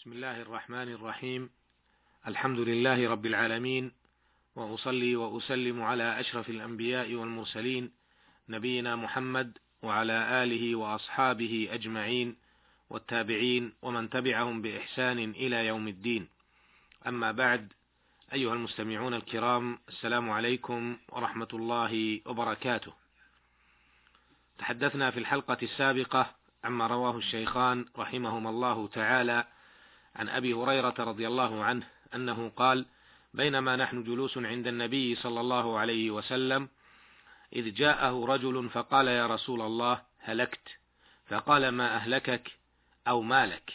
بسم الله الرحمن الرحيم. الحمد لله رب العالمين وأصلي وأسلم على أشرف الأنبياء والمرسلين نبينا محمد وعلى آله وأصحابه أجمعين والتابعين ومن تبعهم بإحسان إلى يوم الدين. أما بعد أيها المستمعون الكرام السلام عليكم ورحمة الله وبركاته. تحدثنا في الحلقة السابقة عما رواه الشيخان رحمهما الله تعالى عن أبي هريرة رضي الله عنه أنه قال بينما نحن جلوس عند النبي صلى الله عليه وسلم إذ جاءه رجل فقال يا رسول الله هلكت. فقال ما أهلكك أو مالك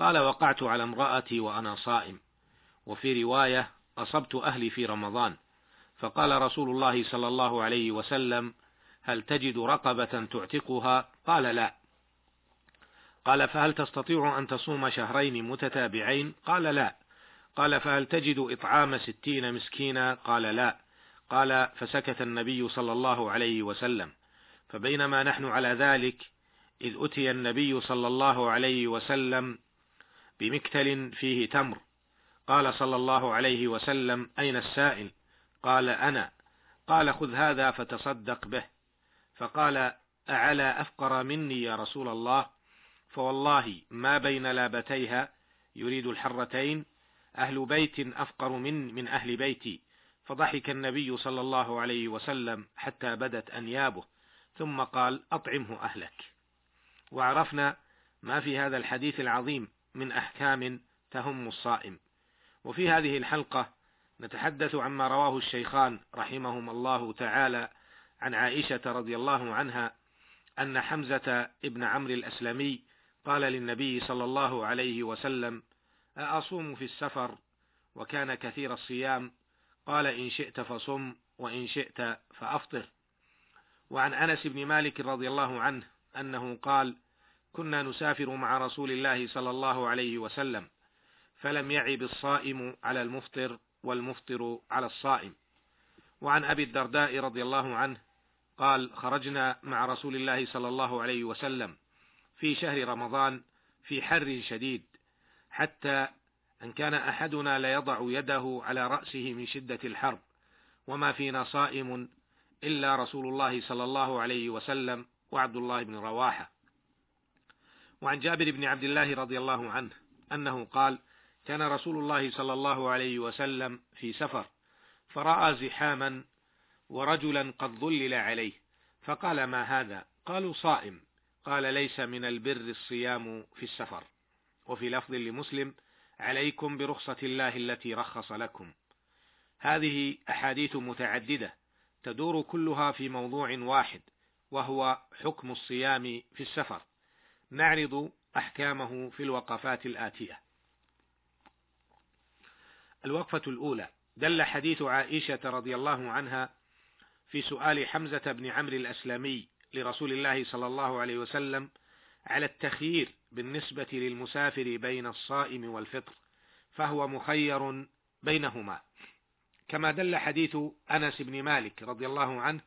قال وقعت على امرأتي وأنا صائم. وفي رواية أصبت أهلي في رمضان. فقال رسول الله صلى الله عليه وسلم هل تجد رقبة تعتقها؟ قال لا. قال فهل تستطيع أن تصوم شهرين متتابعين؟ قال لا. قال فهل تجد إطعام ستين مسكينا؟ قال لا. قال فسكت النبي صلى الله عليه وسلم. فبينما نحن على ذلك إذ أتي النبي صلى الله عليه وسلم بمكتل فيه تمر. قال صلى الله عليه وسلم أين السائل؟ قال أنا. قال خذ هذا فتصدق به. فقال أعلى أفقر مني يا رسول الله؟ فوالله ما بين لابتيها يريد الحرتين أهل بيت أفقر من من أهل بيتي. فضحك النبي صلى الله عليه وسلم حتى بدت أنيابه ثم قال أطعمه أهلك. وعرفنا ما في هذا الحديث العظيم من أحكام تهم الصائم. وفي هذه الحلقة نتحدث عما رواه الشيخان رحمهما الله تعالى عن عائشة رضي الله عنها أن حمزة ابن عمرو الأسلمي قال للنبي صلى الله عليه وسلم أأصوم في السفر وكان كثير الصيام؟ قال إن شئت فصم وإن شئت فأفطر. وعن أنس بن مالك رضي الله عنه أنه قال كنا نسافر مع رسول الله صلى الله عليه وسلم فلم يعب الصائم على المفطر والمفطر على الصائم. وعن أبي الدرداء رضي الله عنه قال خرجنا مع رسول الله صلى الله عليه وسلم في شهر رمضان في حر شديد حتى أن كان أحدنا ليضع يده على رأسه من شدة الحر وما فينا صائم إلا رسول الله صلى الله عليه وسلم وعبد الله بن رواحة. وعن جابر بن عبد الله رضي الله عنه أنه قال كان رسول الله صلى الله عليه وسلم في سفر فرأى زحاما ورجلا قد ظلل عليه فقال ما هذا؟ قالوا صائم. قال ليس من البر الصيام في السفر. وفي لفظ لمسلم عليكم برخصة الله التي رخص لكم. هذه أحاديث متعددة تدور كلها في موضوع واحد وهو حكم الصيام في السفر. نعرض أحكامه في الوقفات الآتية. الوقفة الأولى. دل حديث عائشة رضي الله عنها في سؤال حمزة بن عمرو الأسلمي لرسول الله صلى الله عليه وسلم على التخيير بالنسبة للمسافر بين الصائم والفطر فهو مخير بينهما. كما دل حديث أنس بن مالك رضي الله عنه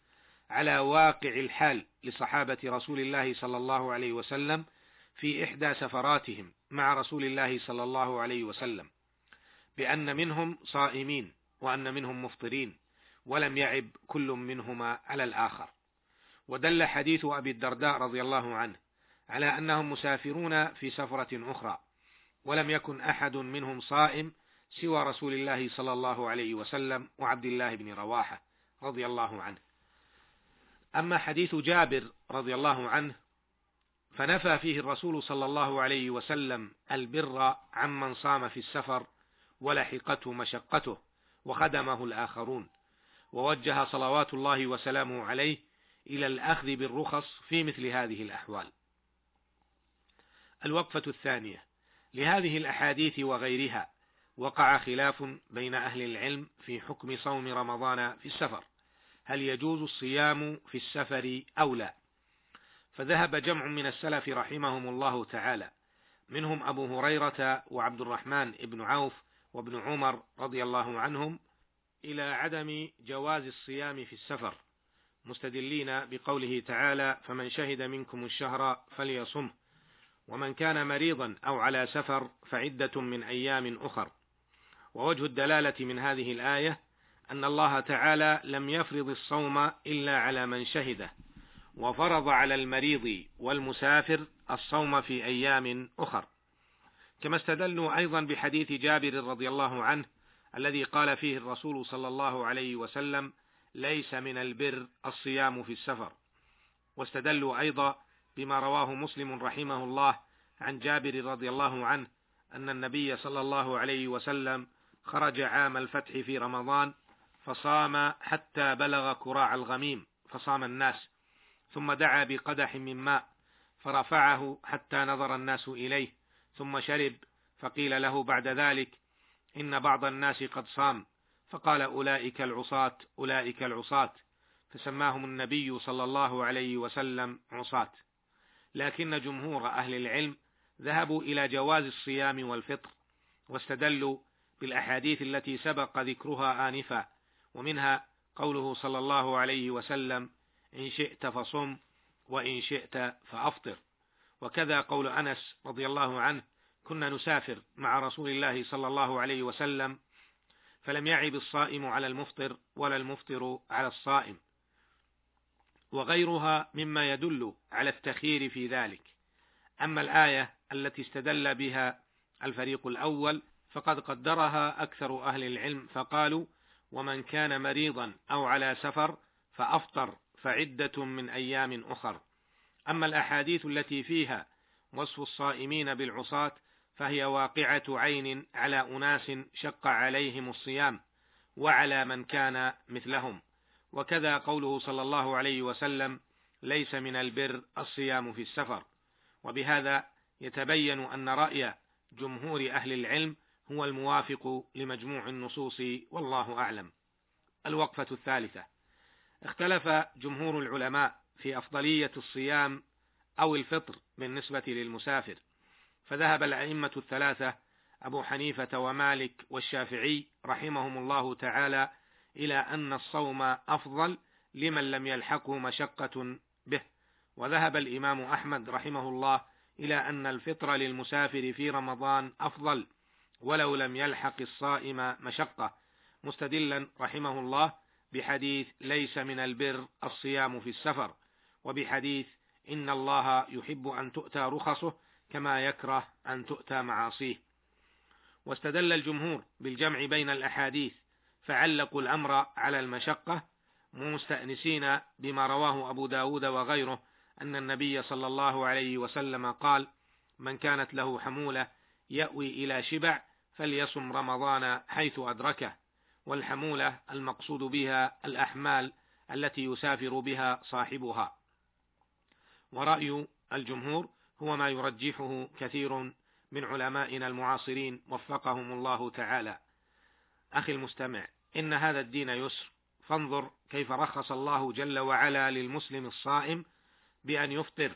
على واقع الحال لصحابة رسول الله صلى الله عليه وسلم في إحدى سفراتهم مع رسول الله صلى الله عليه وسلم بأن منهم صائمين وأن منهم مفطرين ولم يعب كل منهما على الآخر. ودل حديث أبي الدرداء رضي الله عنه على أنهم مسافرون في سفرة أخرى ولم يكن أحد منهم صائم سوى رسول الله صلى الله عليه وسلم وعبد الله بن رواحة رضي الله عنه. أما حديث جابر رضي الله عنه فنفى فيه الرسول صلى الله عليه وسلم البر عمن صام في السفر ولحقته مشقته وخدمه الآخرون ووجه صلوات الله وسلامه عليه إلى الأخذ بالرخص في مثل هذه الأحوال. الوقفة الثانية لهذه الأحاديث وغيرها وقع خلاف بين أهل العلم في حكم صوم رمضان في السفر، هل يجوز الصيام في السفر أو لا؟ فذهب جمع من السلف رحمهم الله تعالى منهم أبو هريرة وعبد الرحمن بن عوف وابن عمر رضي الله عنهم إلى عدم جواز الصيام في السفر مستدلين بقوله تعالى فمن شهد منكم الشهر فليصمه ومن كان مريضا أو على سفر فعدة من أيام أخر. ووجه الدلالة من هذه الآية أن الله تعالى لم يفرض الصوم إلا على من شهده وفرض على المريض والمسافر الصوم في أيام أخر. كما استدلوا أيضا بحديث جابر رضي الله عنه الذي قال فيه الرسول صلى الله عليه وسلم ليس من البر الصيام في السفر. واستدلوا أيضا بما رواه مسلم رحمه الله عن جابر رضي الله عنه أن النبي صلى الله عليه وسلم خرج عام الفتح في رمضان فصام حتى بلغ كراع الغميم فصام الناس ثم دعا بقدح من ماء فرفعه حتى نظر الناس إليه ثم شرب فقيل له بعد ذلك إن بعض الناس قد صام. فقال أولئك العصاة أولئك العصاة. فسماهم النبي صلى الله عليه وسلم عصاة. لكن جمهور أهل العلم ذهبوا إلى جواز الصيام والفطر واستدلوا بالأحاديث التي سبق ذكرها آنفا ومنها قوله صلى الله عليه وسلم إن شئت فصم وإن شئت فأفطر وكذا قول أنس رضي الله عنه كنا نسافر مع رسول الله صلى الله عليه وسلم فلم يعب الصائم على المفطر ولا المفطر على الصائم. وغيرها مما يدل على التخيير في ذلك. أما الآية التي استدل بها الفريق الأول فقد قدرها أكثر أهل العلم فقالوا ومن كان مريضا أو على سفر فأفطر فعدة من أيام أخر. أما الأحاديث التي فيها وصف الصائمين بالعصاة فهي واقعة عين على أناس شق عليهم الصيام وعلى من كان مثلهم. وكذا قوله صلى الله عليه وسلم ليس من البر الصيام في السفر. وبهذا يتبين أن رأي جمهور أهل العلم هو الموافق لمجموع النصوص والله أعلم. الوقفة الثالثة اختلف جمهور العلماء في أفضلية الصيام أو الفطر بالنسبة للمسافر. فذهب الأئمة الثلاثة أبو حنيفة ومالك والشافعي رحمهم الله تعالى إلى أن الصوم أفضل لمن لم يلحقه مشقة به. وذهب الإمام أحمد رحمه الله إلى أن الفطر للمسافر في رمضان أفضل ولو لم يلحق الصائم مشقة. مستدلا رحمه الله بحديث ليس من البر الصيام في السفر وبحديث إن الله يحب أن تؤتى رخصه كما يكره أن تؤتى معاصيه. واستدل الجمهور بالجمع بين الأحاديث فعلقوا الأمر على المشقة مستأنسين بما رواه أبو داود وغيره أن النبي صلى الله عليه وسلم قال من كانت له حمولة يأوي إلى شبع فليصم رمضان حيث أدركه والحمولة المقصود بها الأحمال التي يسافر بها صاحبها. ورأي الجمهور هو ما يرجحه كثير من علمائنا المعاصرين. وفقهم الله تعالى. أخي المستمع إن هذا الدين يسر. فانظر كيف رخص الله جل وعلا للمسلم الصائم بأن يفطر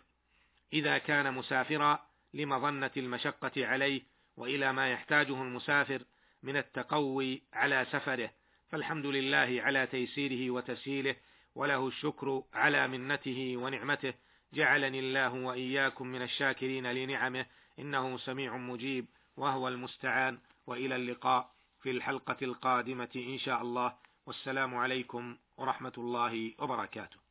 إذا كان مسافرا لمظنة المشقة عليه وإلى ما يحتاجه المسافر من التقوي على سفره. فالحمد لله على تيسيره وتسهيله وله الشكر على منته ونعمته. جعلني الله وإياكم من الشاكرين لنعمه إنه سميع مجيب وهو المستعان وإلى اللقاء في الحلقة القادمة إن شاء الله والسلام عليكم ورحمة الله وبركاته.